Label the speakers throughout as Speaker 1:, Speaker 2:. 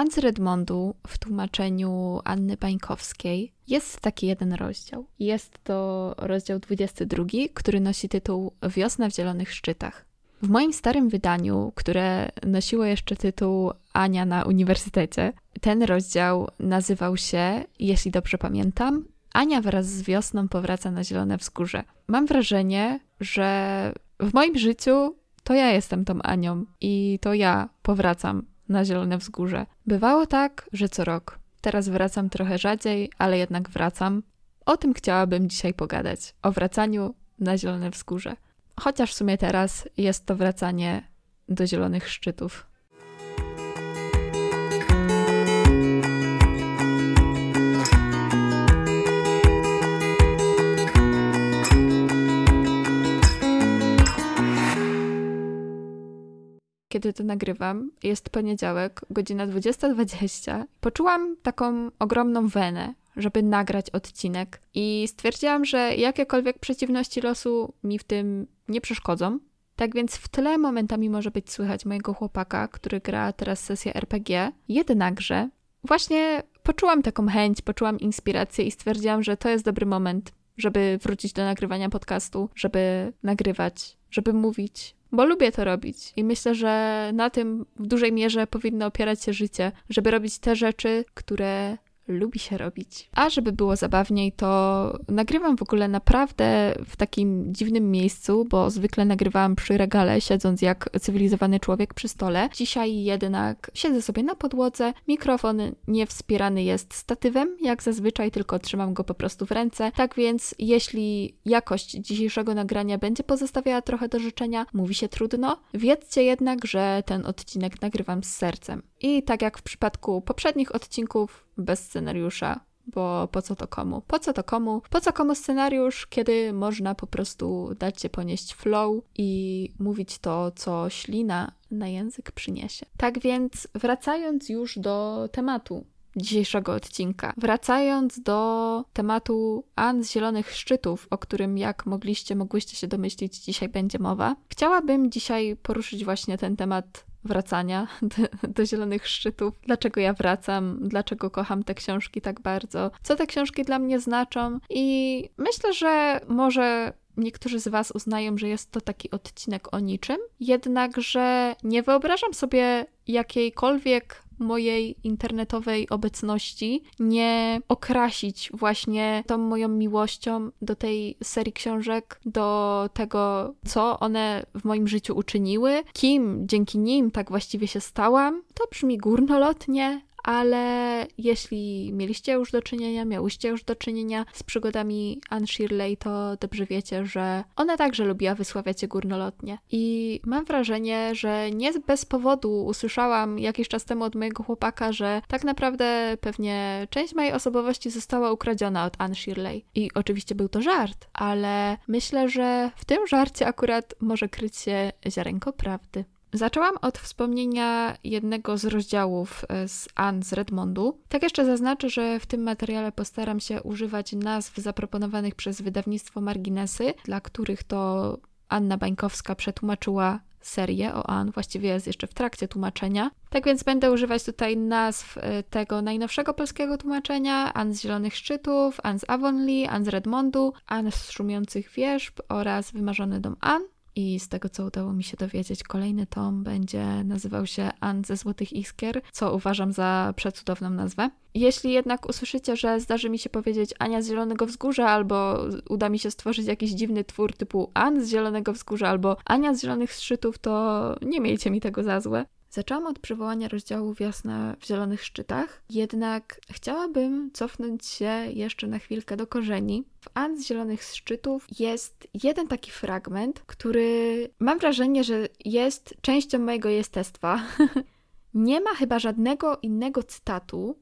Speaker 1: Anz Redmondu w tłumaczeniu Anny Bańkowskiej jest taki jeden rozdział. Jest to rozdział 22, który nosi tytuł Wiosna w Zielonych Szczytach. W moim starym wydaniu, które nosiło jeszcze tytuł Ania na uniwersytecie, ten rozdział nazywał się, jeśli dobrze pamiętam, Ania wraz z wiosną powraca na Zielone Wzgórze. Mam wrażenie, że w moim życiu to ja jestem tą Anią i to ja powracam na Zielone Wzgórze. Bywało tak, że co rok. Teraz wracam trochę rzadziej, ale jednak wracam. O tym chciałabym dzisiaj pogadać. O wracaniu na Zielone Wzgórze. Chociaż w sumie teraz jest to wracanie do zielonych szczytów. Kiedy to nagrywam, jest poniedziałek, godzina 20.20. Poczułam taką ogromną wenę, żeby nagrać odcinek i stwierdziłam, że jakiekolwiek przeciwności losu mi w tym nie przeszkodzą. Tak więc w tle momentami może być słychać mojego chłopaka, który gra teraz sesję RPG. Jednakże właśnie poczułam taką chęć, poczułam inspirację i stwierdziłam, że to jest dobry moment, żeby wrócić do nagrywania podcastu, żeby nagrywać, żeby mówić, bo lubię to robić i myślę, że na tym w dużej mierze powinno opierać się życie, żeby robić te rzeczy, które lubi się robić. A żeby było zabawniej, to nagrywam w ogóle naprawdę w takim dziwnym miejscu, bo zwykle nagrywałam przy regale, siedząc jak cywilizowany człowiek przy stole. Dzisiaj jednak siedzę sobie na podłodze, mikrofon nie wspierany jest statywem, jak zazwyczaj, tylko trzymam go po prostu w ręce. Tak więc, jeśli jakość dzisiejszego nagrania będzie pozostawiała trochę do życzenia, mówi się trudno, wiedzcie jednak, że ten odcinek nagrywam z sercem. I tak jak w przypadku poprzednich odcinków, bez scenariusza, bo po co to komu? Po co to komu? Po co komu scenariusz, kiedy można po prostu dać się ponieść flow i mówić to, co ślina na język przyniesie. Tak więc, wracając już do tematu dzisiejszego odcinka, wracając do tematu An z Zielonych Szczytów, o którym, jak mogliście, mogłyście się domyślić, dzisiaj będzie mowa, chciałabym dzisiaj poruszyć właśnie ten temat wracania do, do, Zielonych Szczytów, dlaczego ja wracam, dlaczego kocham te książki tak bardzo, co te książki dla mnie znaczą? I myślę, że może niektórzy z Was uznają, że jest to taki odcinek o niczym, jednakże nie wyobrażam sobie jakiejkolwiek mojej internetowej obecności nie okrasić właśnie tą moją miłością do tej serii książek, do tego, co one w moim życiu uczyniły, kim dzięki nim tak właściwie się stałam. To brzmi górnolotnie, ale jeśli mieliście już do czynienia, miałyście już do czynienia z przygodami Anne Shirley, to dobrze wiecie, że ona także lubiła wysławiać się górnolotnie. I mam wrażenie, że nie bez powodu usłyszałam jakiś czas temu od mojego chłopaka, że tak naprawdę pewnie część mojej osobowości została ukradziona od Anne Shirley. I oczywiście był to żart, ale myślę, że w tym żarcie akurat może kryć się ziarenko prawdy. Zaczęłam od wspomnienia jednego z rozdziałów e, z Anne z Redmondu. Tak jeszcze zaznaczę, że w tym materiale postaram się używać nazw zaproponowanych przez wydawnictwo Marginesy, dla których to Anna Bańkowska przetłumaczyła serię o Anne, właściwie jest jeszcze w trakcie tłumaczenia. Tak więc będę używać tutaj nazw e, tego najnowszego polskiego tłumaczenia, Anne z Zielonych Szczytów, Anne z Avonlea, Anne z Redmondu, Anne z Szumiących Wierzb oraz Wymarzony Dom Anne. I z tego, co udało mi się dowiedzieć, kolejny tom będzie nazywał się An ze Złotych Iskier, co uważam za przecudowną nazwę. Jeśli jednak usłyszycie, że zdarzy mi się powiedzieć Ania z Zielonego Wzgórza, albo uda mi się stworzyć jakiś dziwny twór typu An z Zielonego Wzgórza, albo Ania z Zielonych Szczytów, to nie miejcie mi tego za złe. Zaczęłam od przywołania rozdziału Wiosna w Zielonych Szczytach, jednak chciałabym cofnąć się jeszcze na chwilkę do korzeni. W An z Zielonych Szczytów jest jeden taki fragment, który mam wrażenie, że jest częścią mojego jestestwa. Nie ma chyba żadnego innego cytatu,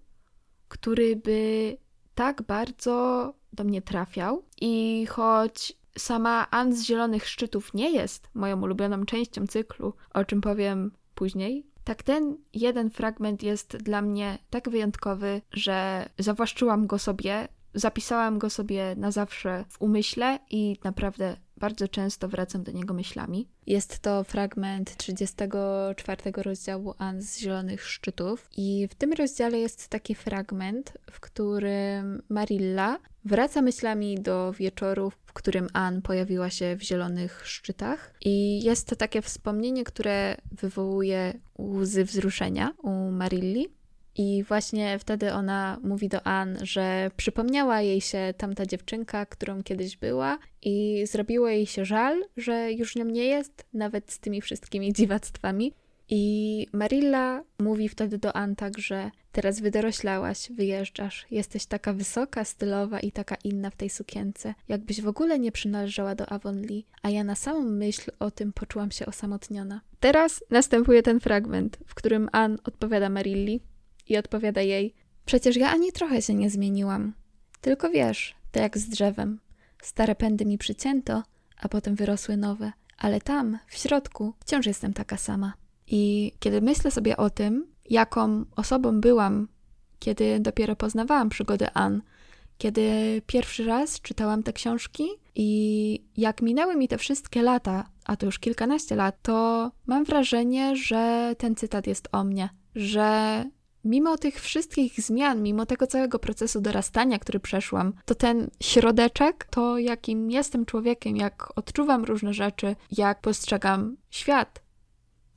Speaker 1: który by tak bardzo do mnie trafiał. I choć sama An z Zielonych Szczytów nie jest moją ulubioną częścią cyklu, o czym powiem później. Tak ten jeden fragment jest dla mnie tak wyjątkowy, że zawłaszczyłam go sobie, zapisałam go sobie na zawsze w umyśle i naprawdę bardzo często wracam do niego myślami. Jest to fragment 34 rozdziału An z Zielonych Szczytów i w tym rozdziale jest taki fragment, w którym Marilla wraca myślami do wieczoru, w którym Ann pojawiła się w Zielonych Szczytach i jest to takie wspomnienie, które wywołuje łzy wzruszenia u Marilli. I właśnie wtedy ona mówi do Ann, że przypomniała jej się tamta dziewczynka, którą kiedyś była, i zrobiło jej się żal, że już nią nie jest, nawet z tymi wszystkimi dziwactwami. I Marilla mówi wtedy do Ann tak, że teraz wydoroślałaś, wyjeżdżasz, jesteś taka wysoka, stylowa i taka inna w tej sukience, jakbyś w ogóle nie przynależała do Avonlea, a ja na samą myśl o tym poczułam się osamotniona. Teraz następuje ten fragment, w którym Ann odpowiada Marilli, i odpowiada jej: Przecież ja ani trochę się nie zmieniłam. Tylko wiesz, to jak z drzewem. Stare pędy mi przycięto, a potem wyrosły nowe, ale tam, w środku, wciąż jestem taka sama. I kiedy myślę sobie o tym, jaką osobą byłam, kiedy dopiero poznawałam przygody Ann, kiedy pierwszy raz czytałam te książki i jak minęły mi te wszystkie lata, a to już kilkanaście lat, to mam wrażenie, że ten cytat jest o mnie, że mimo tych wszystkich zmian, mimo tego całego procesu dorastania, który przeszłam, to ten środeczek, to jakim jestem człowiekiem, jak odczuwam różne rzeczy, jak postrzegam świat,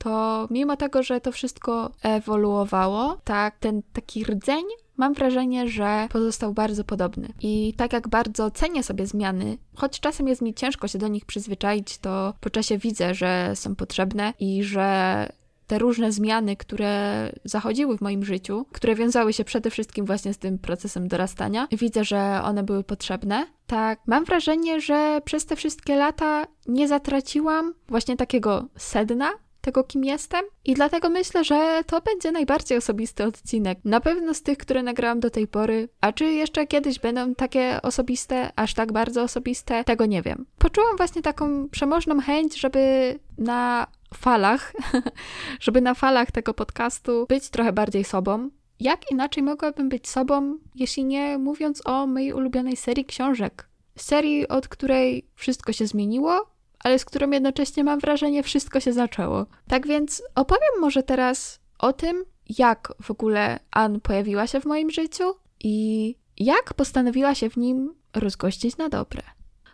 Speaker 1: to mimo tego, że to wszystko ewoluowało, tak, ten taki rdzeń mam wrażenie, że pozostał bardzo podobny. I tak jak bardzo cenię sobie zmiany, choć czasem jest mi ciężko się do nich przyzwyczaić, to po czasie widzę, że są potrzebne i że te różne zmiany, które zachodziły w moim życiu, które wiązały się przede wszystkim właśnie z tym procesem dorastania, widzę, że one były potrzebne. Tak, mam wrażenie, że przez te wszystkie lata nie zatraciłam właśnie takiego sedna tego, kim jestem. I dlatego myślę, że to będzie najbardziej osobisty odcinek. Na pewno z tych, które nagrałam do tej pory. A czy jeszcze kiedyś będą takie osobiste, aż tak bardzo osobiste, tego nie wiem. Poczułam właśnie taką przemożną chęć, żeby na falach, żeby na falach tego podcastu być trochę bardziej sobą. Jak inaczej mogłabym być sobą, jeśli nie mówiąc o mojej ulubionej serii książek? Serii, od której wszystko się zmieniło, ale z którą jednocześnie mam wrażenie, wszystko się zaczęło. Tak więc opowiem może teraz o tym, jak w ogóle Ann pojawiła się w moim życiu i jak postanowiła się w nim rozgościć na dobre.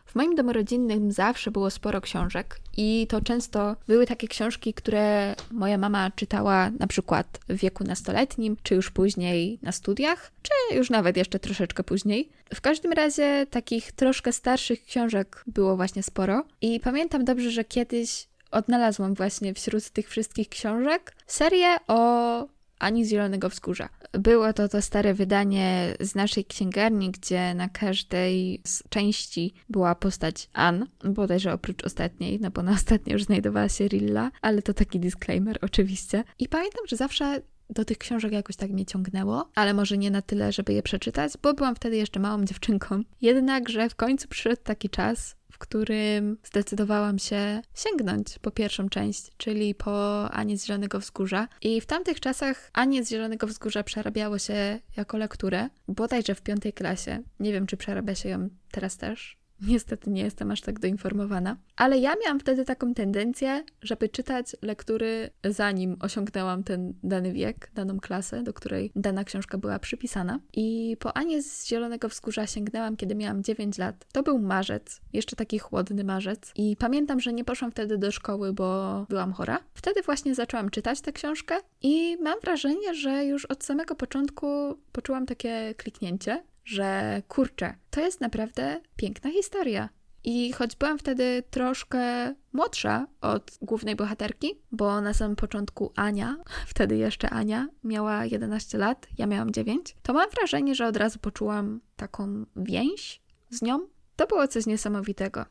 Speaker 1: W moim domu rodzinnym zawsze było sporo książek i to często były takie książki, które moja mama czytała na przykład w wieku nastoletnim, czy już później na studiach, czy już nawet jeszcze troszeczkę później. W każdym razie takich troszkę starszych książek było właśnie sporo i pamiętam dobrze, że kiedyś odnalazłam właśnie wśród tych wszystkich książek serię o ani z Zielonego Wzgórza. Było to to stare wydanie z naszej księgarni, gdzie na każdej z części była postać Ann, bodajże oprócz ostatniej, no bo na ostatniej już znajdowała się Rilla, ale to taki disclaimer oczywiście. I pamiętam, że zawsze do tych książek jakoś tak mnie ciągnęło, ale może nie na tyle, żeby je przeczytać, bo byłam wtedy jeszcze małą dziewczynką. Jednakże w końcu przyszedł taki czas, w którym zdecydowałam się sięgnąć po pierwszą część, czyli po Anię z Zielonego Wzgórza. I w tamtych czasach Anię z Zielonego Wzgórza przerabiało się jako lekturę, bodajże w piątej klasie. Nie wiem, czy przerabia się ją teraz też. Niestety nie jestem aż tak doinformowana. Ale ja miałam wtedy taką tendencję, żeby czytać lektury zanim osiągnęłam ten dany wiek, daną klasę, do której dana książka była przypisana. I po Anie z Zielonego Wzgórza sięgnęłam, kiedy miałam 9 lat. To był marzec, jeszcze taki chłodny marzec. I pamiętam, że nie poszłam wtedy do szkoły, bo byłam chora. Wtedy właśnie zaczęłam czytać tę książkę i mam wrażenie, że już od samego początku poczułam takie kliknięcie, że kurczę, to jest naprawdę piękna historia. I choć byłam wtedy troszkę młodsza od głównej bohaterki, bo na samym początku Ania, wtedy jeszcze Ania, miała 11 lat, ja miałam 9, to mam wrażenie, że od razu poczułam taką więź z nią. To było coś niesamowitego.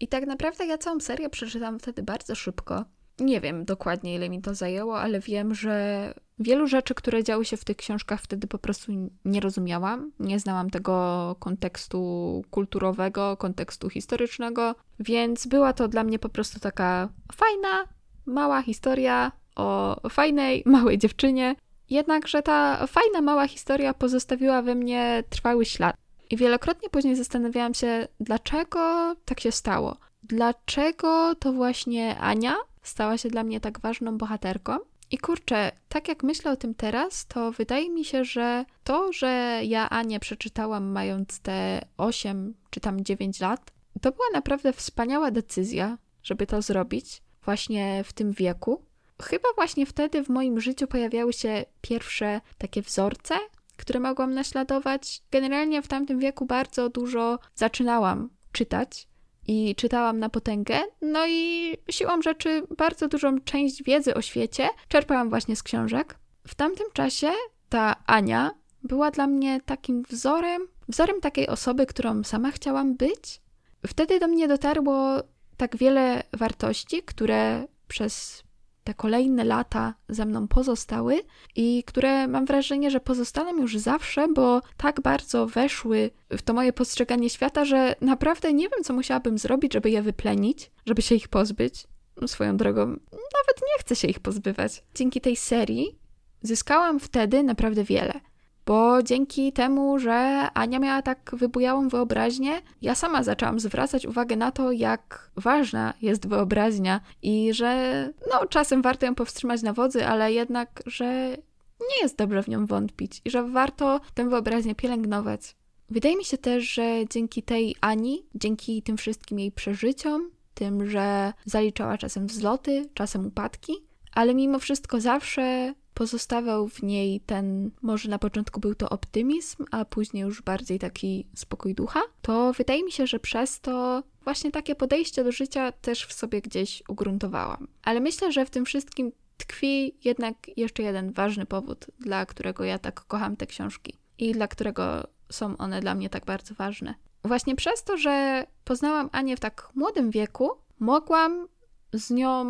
Speaker 1: I tak naprawdę ja całą serię przeczytałam wtedy bardzo szybko. Nie wiem dokładnie, ile mi to zajęło, ale wiem, że wielu rzeczy, które działy się w tych książkach, wtedy po prostu nie rozumiałam. Nie znałam tego kontekstu kulturowego, kontekstu historycznego, więc była to dla mnie po prostu taka fajna, mała historia o fajnej, małej dziewczynie. Jednakże ta fajna, mała historia pozostawiła we mnie trwały ślad. I wielokrotnie później zastanawiałam się, dlaczego tak się stało dlaczego to właśnie Ania stała się dla mnie tak ważną bohaterką. I kurczę, tak jak myślę o tym teraz, to wydaje mi się, że to, że ja Anię przeczytałam mając te 8 czy tam 9 lat, to była naprawdę wspaniała decyzja, żeby to zrobić właśnie w tym wieku. Chyba właśnie wtedy w moim życiu pojawiały się pierwsze takie wzorce, które mogłam naśladować. Generalnie w tamtym wieku bardzo dużo zaczynałam czytać i czytałam na potęgę. No i siłą rzeczy bardzo dużą część wiedzy o świecie czerpałam właśnie z książek. W tamtym czasie ta Ania była dla mnie takim wzorem, wzorem takiej osoby, którą sama chciałam być. Wtedy do mnie dotarło tak wiele wartości, które przez te kolejne lata ze mną pozostały i które mam wrażenie, że pozostaną już zawsze, bo tak bardzo weszły w to moje postrzeganie świata, że naprawdę nie wiem, co musiałabym zrobić, żeby je wyplenić, żeby się ich pozbyć. No, swoją drogą, nawet nie chcę się ich pozbywać. Dzięki tej serii zyskałam wtedy naprawdę wiele bo dzięki temu, że Ania miała tak wybujałą wyobraźnię, ja sama zaczęłam zwracać uwagę na to, jak ważna jest wyobraźnia i że no czasem warto ją powstrzymać na wodzy, ale jednak, że nie jest dobrze w nią wątpić i że warto tę wyobraźnię pielęgnować. Wydaje mi się też, że dzięki tej Ani, dzięki tym wszystkim jej przeżyciom, tym, że zaliczała czasem wzloty, czasem upadki, ale mimo wszystko zawsze pozostawał w niej ten, może na początku był to optymizm, a później już bardziej taki spokój ducha, to wydaje mi się, że przez to właśnie takie podejście do życia też w sobie gdzieś ugruntowałam. Ale myślę, że w tym wszystkim tkwi jednak jeszcze jeden ważny powód, dla którego ja tak kocham te książki i dla którego są one dla mnie tak bardzo ważne. Właśnie przez to, że poznałam Anię w tak młodym wieku, mogłam z nią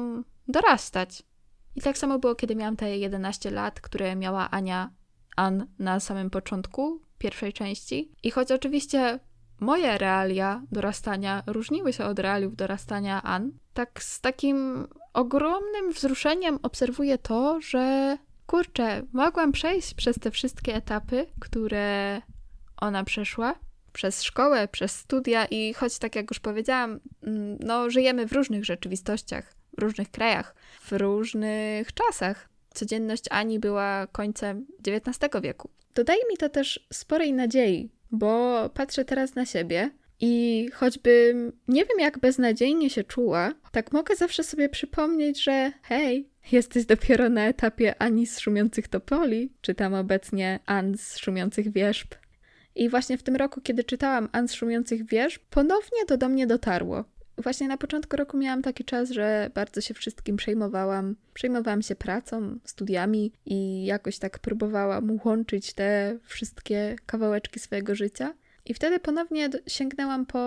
Speaker 1: dorastać. I tak samo było, kiedy miałam te 11 lat, które miała Ania Ann na samym początku pierwszej części. I choć oczywiście moje realia dorastania różniły się od realiów dorastania Ann, tak z takim ogromnym wzruszeniem obserwuję to, że kurczę, mogłam przejść przez te wszystkie etapy, które ona przeszła. Przez szkołę, przez studia i choć tak jak już powiedziałam, mm, no żyjemy w różnych rzeczywistościach w różnych krajach, w różnych czasach. Codzienność Ani była końcem XIX wieku. Dodaje mi to też sporej nadziei, bo patrzę teraz na siebie i choćbym nie wiem, jak beznadziejnie się czuła, tak mogę zawsze sobie przypomnieć, że hej, jesteś dopiero na etapie Ani z szumiących topoli, czytam obecnie An z szumiących wierzb. I właśnie w tym roku, kiedy czytałam An z szumiących wierzb, ponownie to do mnie dotarło. Właśnie na początku roku miałam taki czas, że bardzo się wszystkim przejmowałam. Przejmowałam się pracą, studiami i jakoś tak próbowałam łączyć te wszystkie kawałeczki swojego życia. I wtedy ponownie sięgnęłam po,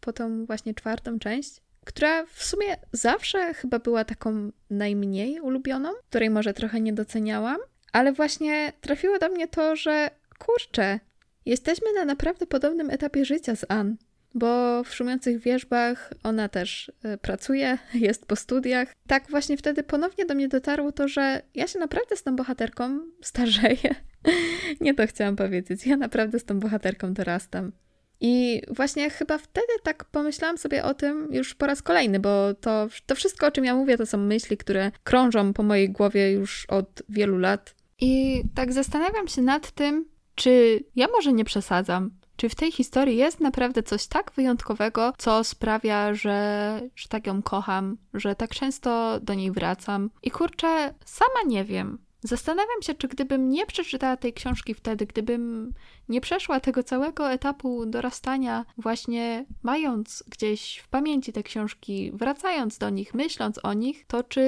Speaker 1: po tą właśnie czwartą część, która w sumie zawsze chyba była taką najmniej ulubioną, której może trochę nie doceniałam, ale właśnie trafiło do mnie to, że kurczę, jesteśmy na naprawdę podobnym etapie życia z Ann bo w Szumiących Wierzbach ona też e, pracuje, jest po studiach. Tak właśnie wtedy ponownie do mnie dotarło to, że ja się naprawdę z tą bohaterką starzeję. Nie to chciałam powiedzieć. Ja naprawdę z tą bohaterką dorastam. I właśnie chyba wtedy tak pomyślałam sobie o tym już po raz kolejny, bo to, to wszystko, o czym ja mówię, to są myśli, które krążą po mojej głowie już od wielu lat. I tak zastanawiam się nad tym, czy ja może nie przesadzam, czy w tej historii jest naprawdę coś tak wyjątkowego, co sprawia, że, że tak ją kocham, że tak często do niej wracam? I kurczę, sama nie wiem. Zastanawiam się, czy gdybym nie przeczytała tej książki wtedy, gdybym nie przeszła tego całego etapu dorastania, właśnie mając gdzieś w pamięci te książki, wracając do nich, myśląc o nich, to czy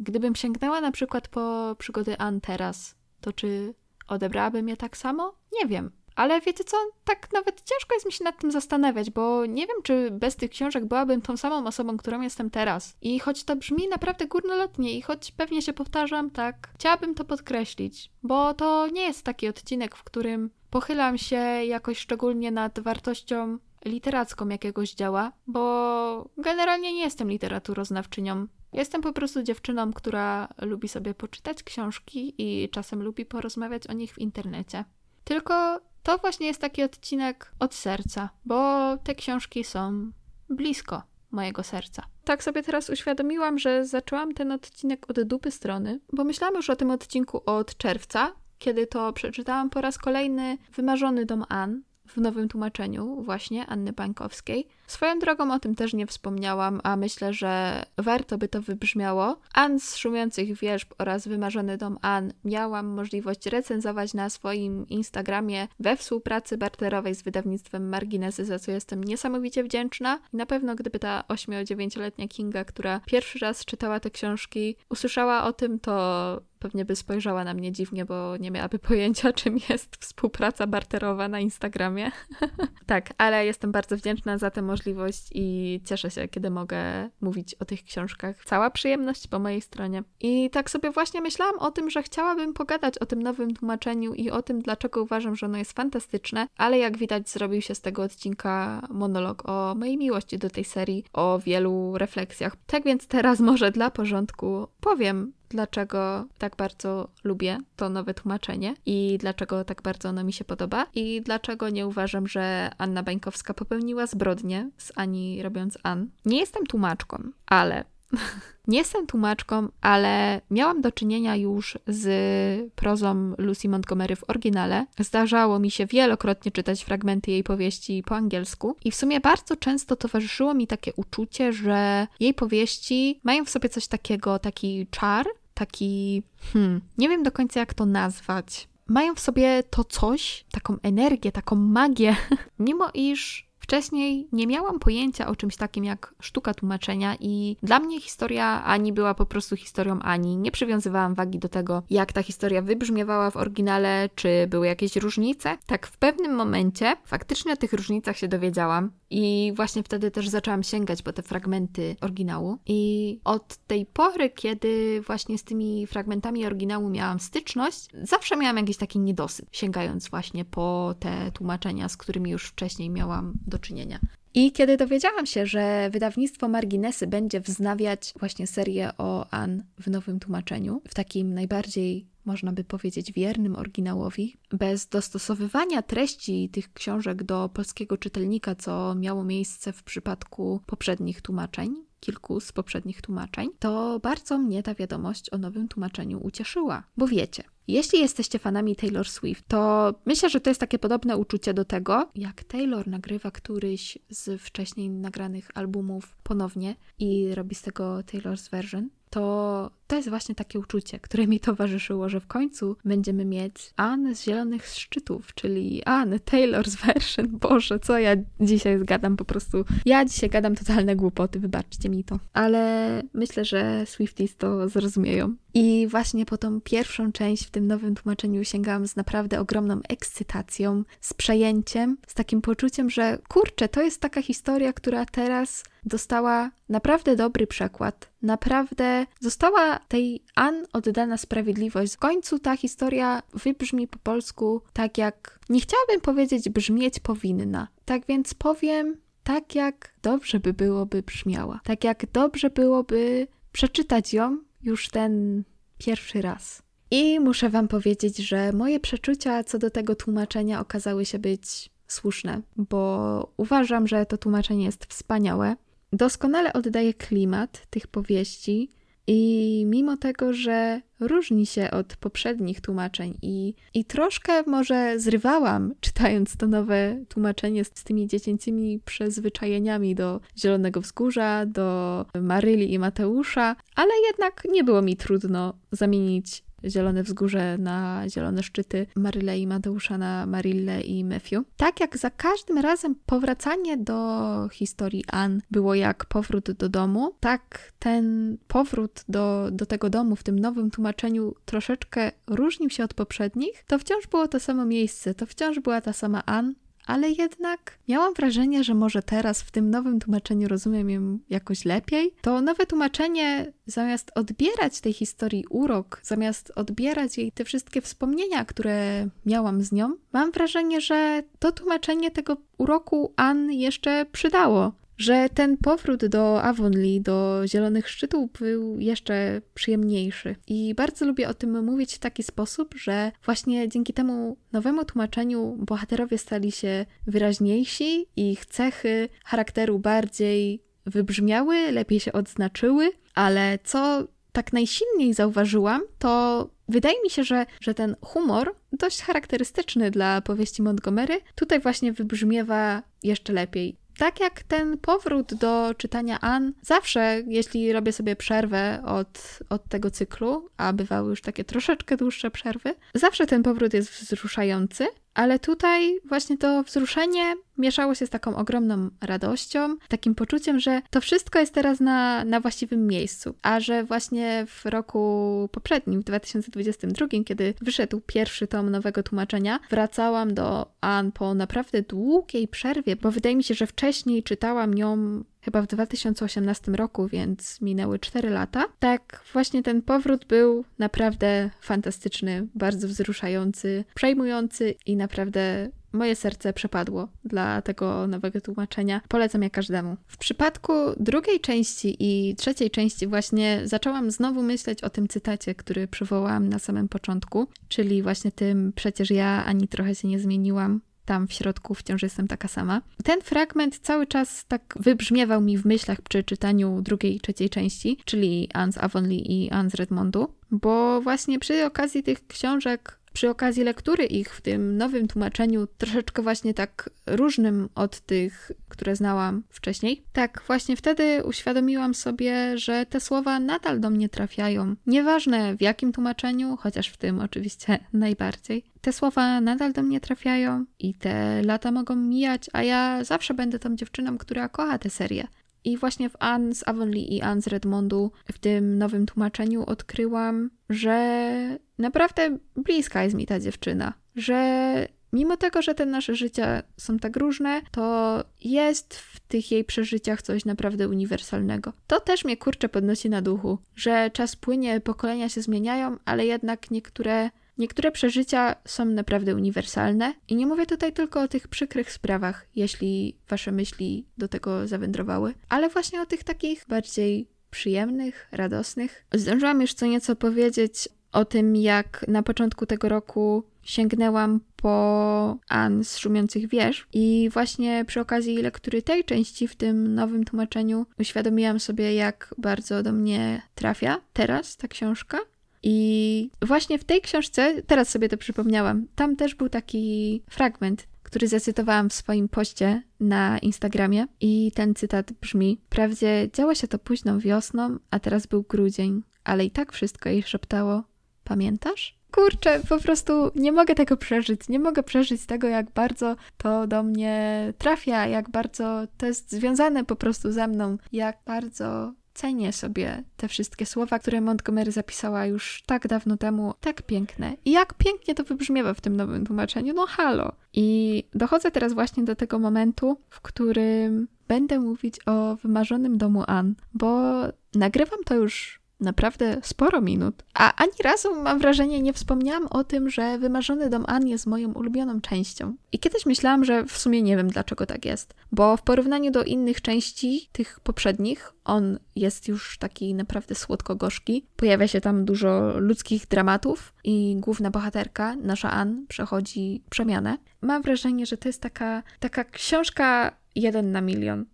Speaker 1: gdybym sięgnęła na przykład po przygody Ann teraz, to czy odebrałabym je tak samo? Nie wiem. Ale wiecie co, tak nawet ciężko jest mi się nad tym zastanawiać, bo nie wiem, czy bez tych książek byłabym tą samą osobą, którą jestem teraz. I choć to brzmi naprawdę górnolotnie i choć pewnie się powtarzam, tak, chciałabym to podkreślić, bo to nie jest taki odcinek, w którym pochylam się jakoś szczególnie nad wartością literacką jakiegoś dzieła, bo generalnie nie jestem literaturoznawczynią. Jestem po prostu dziewczyną, która lubi sobie poczytać książki i czasem lubi porozmawiać o nich w internecie. Tylko to właśnie jest taki odcinek od serca, bo te książki są blisko mojego serca. Tak sobie teraz uświadomiłam, że zaczęłam ten odcinek od dupy strony, bo myślałam już o tym odcinku od czerwca, kiedy to przeczytałam po raz kolejny Wymarzony dom Ann w nowym tłumaczeniu właśnie Anny Bańkowskiej. Swoją drogą o tym też nie wspomniałam, a myślę, że warto by to wybrzmiało. Ann z Szumiących Wierzb oraz Wymarzony Dom Ann miałam możliwość recenzować na swoim Instagramie we współpracy barterowej z wydawnictwem Marginesy, za co jestem niesamowicie wdzięczna. I na pewno gdyby ta 8-9-letnia Kinga, która pierwszy raz czytała te książki, usłyszała o tym, to pewnie by spojrzała na mnie dziwnie, bo nie miałaby pojęcia, czym jest współpraca barterowa na Instagramie. tak, ale jestem bardzo wdzięczna za tę możliwość i cieszę się, kiedy mogę mówić o tych książkach. Cała przyjemność po mojej stronie. I tak sobie właśnie myślałam o tym, że chciałabym pogadać o tym nowym tłumaczeniu i o tym, dlaczego uważam, że ono jest fantastyczne, ale jak widać, zrobił się z tego odcinka monolog o mojej miłości do tej serii, o wielu refleksjach. Tak więc teraz może dla porządku powiem, dlaczego tak bardzo lubię to nowe tłumaczenie i dlaczego tak bardzo ono mi się podoba i dlaczego nie uważam, że Anna Bańkowska popełniła zbrodnię z Ani robiąc An. Nie jestem tłumaczką, ale nie jestem tłumaczką, ale miałam do czynienia już z prozą Lucy Montgomery w oryginale. Zdarzało mi się wielokrotnie czytać fragmenty jej powieści po angielsku i w sumie bardzo często towarzyszyło mi takie uczucie, że jej powieści mają w sobie coś takiego, taki czar, taki, hmm, nie wiem do końca jak to nazwać. Mają w sobie to coś, taką energię, taką magię, mimo iż Wcześniej nie miałam pojęcia o czymś takim jak sztuka tłumaczenia, i dla mnie historia Ani była po prostu historią Ani. Nie przywiązywałam wagi do tego, jak ta historia wybrzmiewała w oryginale, czy były jakieś różnice. Tak, w pewnym momencie faktycznie o tych różnicach się dowiedziałam, i właśnie wtedy też zaczęłam sięgać po te fragmenty oryginału. I od tej pory, kiedy właśnie z tymi fragmentami oryginału miałam styczność, zawsze miałam jakiś taki niedosyt, sięgając właśnie po te tłumaczenia, z którymi już wcześniej miałam do czynienia. I kiedy dowiedziałam się, że wydawnictwo Marginesy będzie wznawiać właśnie serię o Ann w nowym tłumaczeniu, w takim najbardziej można by powiedzieć, wiernym oryginałowi, bez dostosowywania treści tych książek do polskiego czytelnika, co miało miejsce w przypadku poprzednich tłumaczeń, kilku z poprzednich tłumaczeń, to bardzo mnie ta wiadomość o nowym tłumaczeniu ucieszyła. Bo wiecie, jeśli jesteście fanami Taylor Swift, to myślę, że to jest takie podobne uczucie do tego, jak Taylor nagrywa któryś z wcześniej nagranych albumów ponownie i robi z tego Taylor's version to to jest właśnie takie uczucie, które mi towarzyszyło, że w końcu będziemy mieć Anne z Zielonych Szczytów, czyli Anne Taylor's version. Boże, co ja dzisiaj zgadam po prostu. Ja dzisiaj gadam totalne głupoty, wybaczcie mi to. Ale myślę, że Swifties to zrozumieją. I właśnie po tą pierwszą część w tym nowym tłumaczeniu sięgałam z naprawdę ogromną ekscytacją, z przejęciem, z takim poczuciem, że kurczę, to jest taka historia, która teraz dostała naprawdę dobry przekład. Naprawdę została tej Ann oddana sprawiedliwość. W końcu ta historia wybrzmi po polsku tak jak nie chciałabym powiedzieć brzmieć powinna. Tak więc powiem tak jak dobrze by byłoby brzmiała. Tak jak dobrze byłoby przeczytać ją już ten pierwszy raz. I muszę Wam powiedzieć, że moje przeczucia co do tego tłumaczenia okazały się być słuszne, bo uważam, że to tłumaczenie jest wspaniałe. Doskonale oddaje klimat tych powieści i mimo tego, że różni się od poprzednich tłumaczeń i, i troszkę może zrywałam, czytając to nowe tłumaczenie z, z tymi dziecięcymi przyzwyczajeniami do Zielonego Wzgórza, do Maryli i Mateusza, ale jednak nie było mi trudno zamienić Zielone Wzgórze na Zielone Szczyty, Maryle i Mateusza na Marille i Matthew. Tak jak za każdym razem powracanie do historii Ann było jak powrót do domu, tak ten powrót do, do tego domu w tym nowym tłumaczeniu troszeczkę różnił się od poprzednich. To wciąż było to samo miejsce, to wciąż była ta sama Ann, ale jednak miałam wrażenie, że może teraz w tym nowym tłumaczeniu rozumiem ją jakoś lepiej. To nowe tłumaczenie, zamiast odbierać tej historii urok, zamiast odbierać jej te wszystkie wspomnienia, które miałam z nią, mam wrażenie, że to tłumaczenie tego uroku Ann jeszcze przydało że ten powrót do Avonlea, do Zielonych Szczytów był jeszcze przyjemniejszy. I bardzo lubię o tym mówić w taki sposób, że właśnie dzięki temu nowemu tłumaczeniu bohaterowie stali się wyraźniejsi, ich cechy charakteru bardziej wybrzmiały, lepiej się odznaczyły, ale co tak najsilniej zauważyłam, to wydaje mi się, że, że ten humor, dość charakterystyczny dla powieści Montgomery, tutaj właśnie wybrzmiewa jeszcze lepiej tak jak ten powrót do czytania Ann, zawsze, jeśli robię sobie przerwę od, od tego cyklu, a bywały już takie troszeczkę dłuższe przerwy, zawsze ten powrót jest wzruszający, ale tutaj właśnie to wzruszenie mieszało się z taką ogromną radością, takim poczuciem, że to wszystko jest teraz na, na właściwym miejscu, a że właśnie w roku poprzednim, w 2022, kiedy wyszedł pierwszy tom nowego tłumaczenia, wracałam do Ann po naprawdę długiej przerwie, bo wydaje mi się, że wcześniej czytałam ją chyba w 2018 roku, więc minęły 4 lata. Tak, właśnie ten powrót był naprawdę fantastyczny, bardzo wzruszający, przejmujący i naprawdę moje serce przepadło dla tego nowego tłumaczenia. Polecam je każdemu. W przypadku drugiej części i trzeciej części właśnie zaczęłam znowu myśleć o tym cytacie, który przywołałam na samym początku, czyli właśnie tym przecież ja ani trochę się nie zmieniłam, tam w środku wciąż jestem taka sama. Ten fragment cały czas tak wybrzmiewał mi w myślach przy czytaniu drugiej i trzeciej części, czyli Ans Avonlea i Ans Redmondu, bo właśnie przy okazji tych książek przy okazji lektury ich w tym nowym tłumaczeniu, troszeczkę właśnie tak różnym od tych, które znałam wcześniej, tak właśnie wtedy uświadomiłam sobie, że te słowa nadal do mnie trafiają. Nieważne w jakim tłumaczeniu, chociaż w tym oczywiście najbardziej. Te słowa nadal do mnie trafiają i te lata mogą mijać, a ja zawsze będę tą dziewczyną, która kocha tę serię. I właśnie w Anne z Avonlea i Anne z Redmondu w tym nowym tłumaczeniu odkryłam, że naprawdę bliska jest mi ta dziewczyna. Że mimo tego, że te nasze życia są tak różne, to jest w tych jej przeżyciach coś naprawdę uniwersalnego. To też mnie kurczę podnosi na duchu, że czas płynie, pokolenia się zmieniają, ale jednak niektóre Niektóre przeżycia są naprawdę uniwersalne i nie mówię tutaj tylko o tych przykrych sprawach, jeśli wasze myśli do tego zawędrowały, ale właśnie o tych takich bardziej przyjemnych, radosnych. Zdążyłam już co nieco powiedzieć o tym, jak na początku tego roku sięgnęłam po An z Szumiących Wież i właśnie przy okazji lektury tej części w tym nowym tłumaczeniu uświadomiłam sobie, jak bardzo do mnie trafia teraz ta książka i właśnie w tej książce, teraz sobie to przypomniałam, tam też był taki fragment, który zacytowałam w swoim poście na Instagramie i ten cytat brzmi: Wprawdzie działo się to późną wiosną, a teraz był grudzień, ale i tak wszystko jej szeptało: Pamiętasz? Kurczę, po prostu nie mogę tego przeżyć. Nie mogę przeżyć tego, jak bardzo to do mnie trafia, jak bardzo to jest związane po prostu ze mną, jak bardzo cenię sobie te wszystkie słowa, które Montgomery zapisała już tak dawno temu, tak piękne. I jak pięknie to wybrzmiewa w tym nowym tłumaczeniu, no halo. I dochodzę teraz właśnie do tego momentu, w którym będę mówić o wymarzonym domu Ann, bo nagrywam to już naprawdę sporo minut. A ani razu, mam wrażenie, nie wspomniałam o tym, że Wymarzony Dom Ann jest moją ulubioną częścią. I kiedyś myślałam, że w sumie nie wiem, dlaczego tak jest. Bo w porównaniu do innych części, tych poprzednich, on jest już taki naprawdę słodko-gorzki. Pojawia się tam dużo ludzkich dramatów i główna bohaterka, nasza Ann, przechodzi przemianę. Mam wrażenie, że to jest taka, taka książka jeden na milion.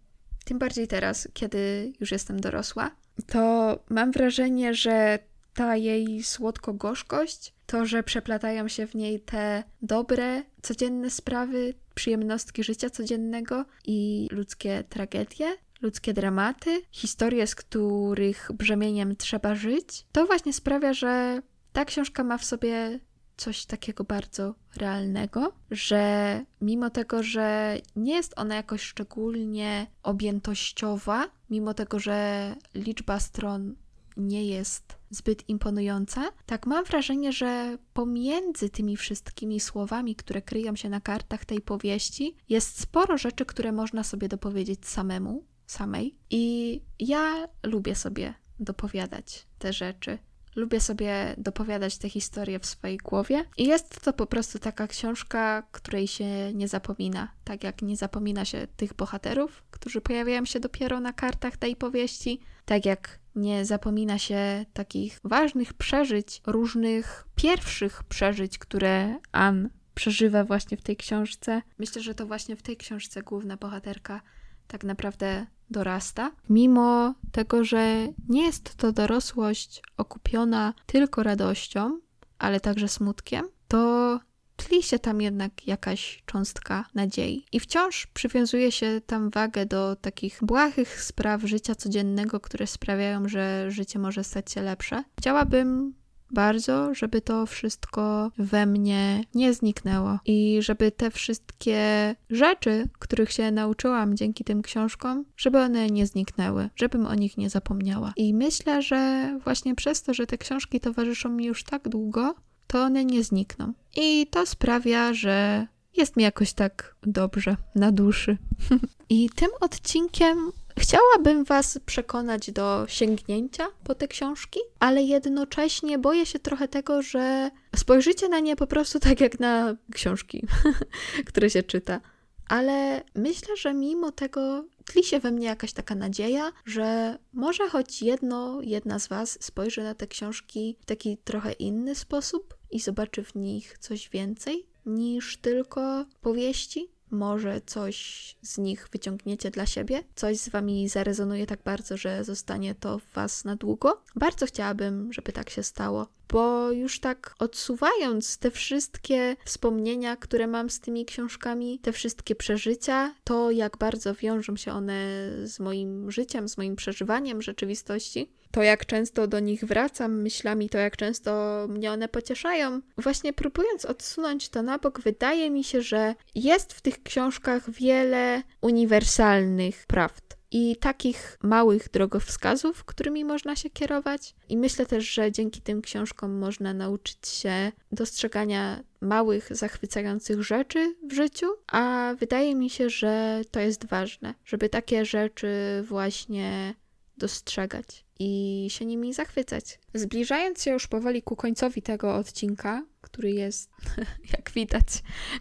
Speaker 1: Tym bardziej teraz, kiedy już jestem dorosła to mam wrażenie, że ta jej słodko-gorzkość, to, że przeplatają się w niej te dobre, codzienne sprawy, przyjemnostki życia codziennego i ludzkie tragedie, ludzkie dramaty, historie, z których brzemieniem trzeba żyć, to właśnie sprawia, że ta książka ma w sobie coś takiego bardzo realnego, że mimo tego, że nie jest ona jakoś szczególnie objętościowa, mimo tego, że liczba stron nie jest zbyt imponująca, tak mam wrażenie, że pomiędzy tymi wszystkimi słowami, które kryją się na kartach tej powieści, jest sporo rzeczy, które można sobie dopowiedzieć samemu, samej. I ja lubię sobie dopowiadać te rzeczy. Lubię sobie dopowiadać te historie w swojej głowie i jest to po prostu taka książka, której się nie zapomina. Tak jak nie zapomina się tych bohaterów, którzy pojawiają się dopiero na kartach tej powieści, tak jak nie zapomina się takich ważnych przeżyć, różnych pierwszych przeżyć, które Ann przeżywa właśnie w tej książce. Myślę, że to właśnie w tej książce główna bohaterka tak naprawdę dorasta, mimo tego, że nie jest to dorosłość okupiona tylko radością, ale także smutkiem, to tli się tam jednak jakaś cząstka nadziei. I wciąż przywiązuje się tam wagę do takich błahych spraw życia codziennego, które sprawiają, że życie może stać się lepsze. Chciałabym bardzo, żeby to wszystko we mnie nie zniknęło i żeby te wszystkie rzeczy, których się nauczyłam dzięki tym książkom, żeby one nie zniknęły, żebym o nich nie zapomniała. I myślę, że właśnie przez to, że te książki towarzyszą mi już tak długo, to one nie znikną. I to sprawia, że jest mi jakoś tak dobrze na duszy. I tym odcinkiem chciałabym Was przekonać do sięgnięcia po te książki, ale jednocześnie boję się trochę tego, że spojrzycie na nie po prostu tak jak na książki, które się czyta. Ale myślę, że mimo tego tli się we mnie jakaś taka nadzieja, że może choć jedno, jedna z Was spojrzy na te książki w taki trochę inny sposób i zobaczy w nich coś więcej niż tylko powieści. Może coś z nich wyciągniecie dla siebie, coś z wami zarezonuje tak bardzo, że zostanie to w was na długo. Bardzo chciałabym, żeby tak się stało, bo już tak odsuwając te wszystkie wspomnienia, które mam z tymi książkami, te wszystkie przeżycia, to jak bardzo wiążą się one z moim życiem, z moim przeżywaniem rzeczywistości, to jak często do nich wracam myślami, to jak często mnie one pocieszają. Właśnie próbując odsunąć to na bok, wydaje mi się, że jest w tych książkach wiele uniwersalnych prawd i takich małych drogowskazów, którymi można się kierować. I myślę też, że dzięki tym książkom można nauczyć się dostrzegania małych, zachwycających rzeczy w życiu, a wydaje mi się, że to jest ważne, żeby takie rzeczy właśnie dostrzegać i się nimi zachwycać. Zbliżając się już powoli ku końcowi tego odcinka, który jest, jak widać,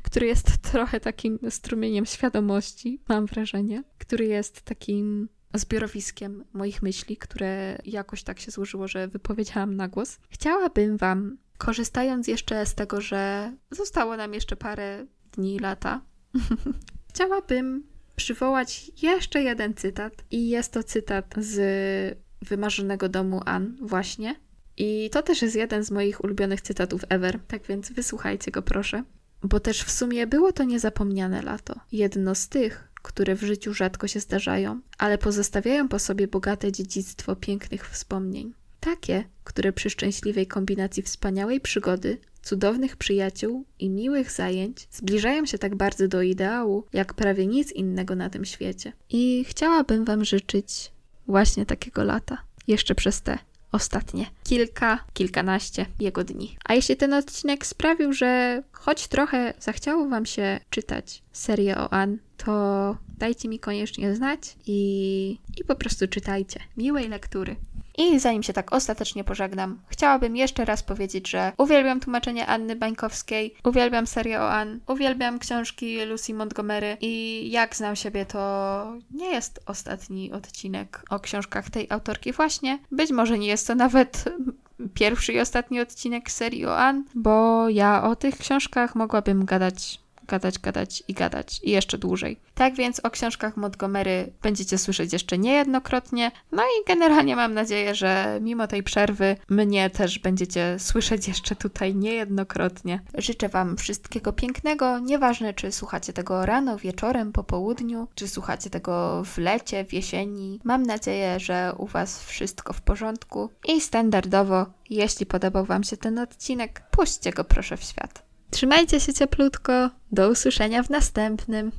Speaker 1: który jest trochę takim strumieniem świadomości, mam wrażenie, który jest takim zbiorowiskiem moich myśli, które jakoś tak się złożyło, że wypowiedziałam na głos. Chciałabym Wam, korzystając jeszcze z tego, że zostało nam jeszcze parę dni, lata, chciałabym przywołać jeszcze jeden cytat. I jest to cytat z wymarzonego domu Ann, właśnie. I to też jest jeden z moich ulubionych cytatów ever, tak więc wysłuchajcie go proszę. Bo też w sumie było to niezapomniane lato. Jedno z tych, które w życiu rzadko się zdarzają, ale pozostawiają po sobie bogate dziedzictwo pięknych wspomnień. Takie, które przy szczęśliwej kombinacji wspaniałej przygody, cudownych przyjaciół i miłych zajęć zbliżają się tak bardzo do ideału, jak prawie nic innego na tym świecie. I chciałabym Wam życzyć właśnie takiego lata, jeszcze przez te ostatnie kilka, kilkanaście jego dni. A jeśli ten odcinek sprawił, że choć trochę zachciało Wam się czytać serię o Ann, to dajcie mi koniecznie znać i, i po prostu czytajcie. Miłej lektury. I zanim się tak ostatecznie pożegnam, chciałabym jeszcze raz powiedzieć, że uwielbiam tłumaczenie Anny Bańkowskiej, uwielbiam serię o Ann, uwielbiam książki Lucy Montgomery i jak znam siebie, to nie jest ostatni odcinek o książkach tej autorki właśnie. Być może nie jest to nawet pierwszy i ostatni odcinek serii o Ann, bo ja o tych książkach mogłabym gadać gadać, gadać i gadać i jeszcze dłużej. Tak więc o książkach Montgomery będziecie słyszeć jeszcze niejednokrotnie. No i generalnie mam nadzieję, że mimo tej przerwy mnie też będziecie słyszeć jeszcze tutaj niejednokrotnie. Życzę Wam wszystkiego pięknego, nieważne czy słuchacie tego rano, wieczorem, po południu, czy słuchacie tego w lecie, w jesieni. Mam nadzieję, że u Was wszystko w porządku i standardowo, jeśli podobał Wam się ten odcinek, puśćcie go proszę w świat. Trzymajcie się cieplutko. Do usłyszenia w następnym.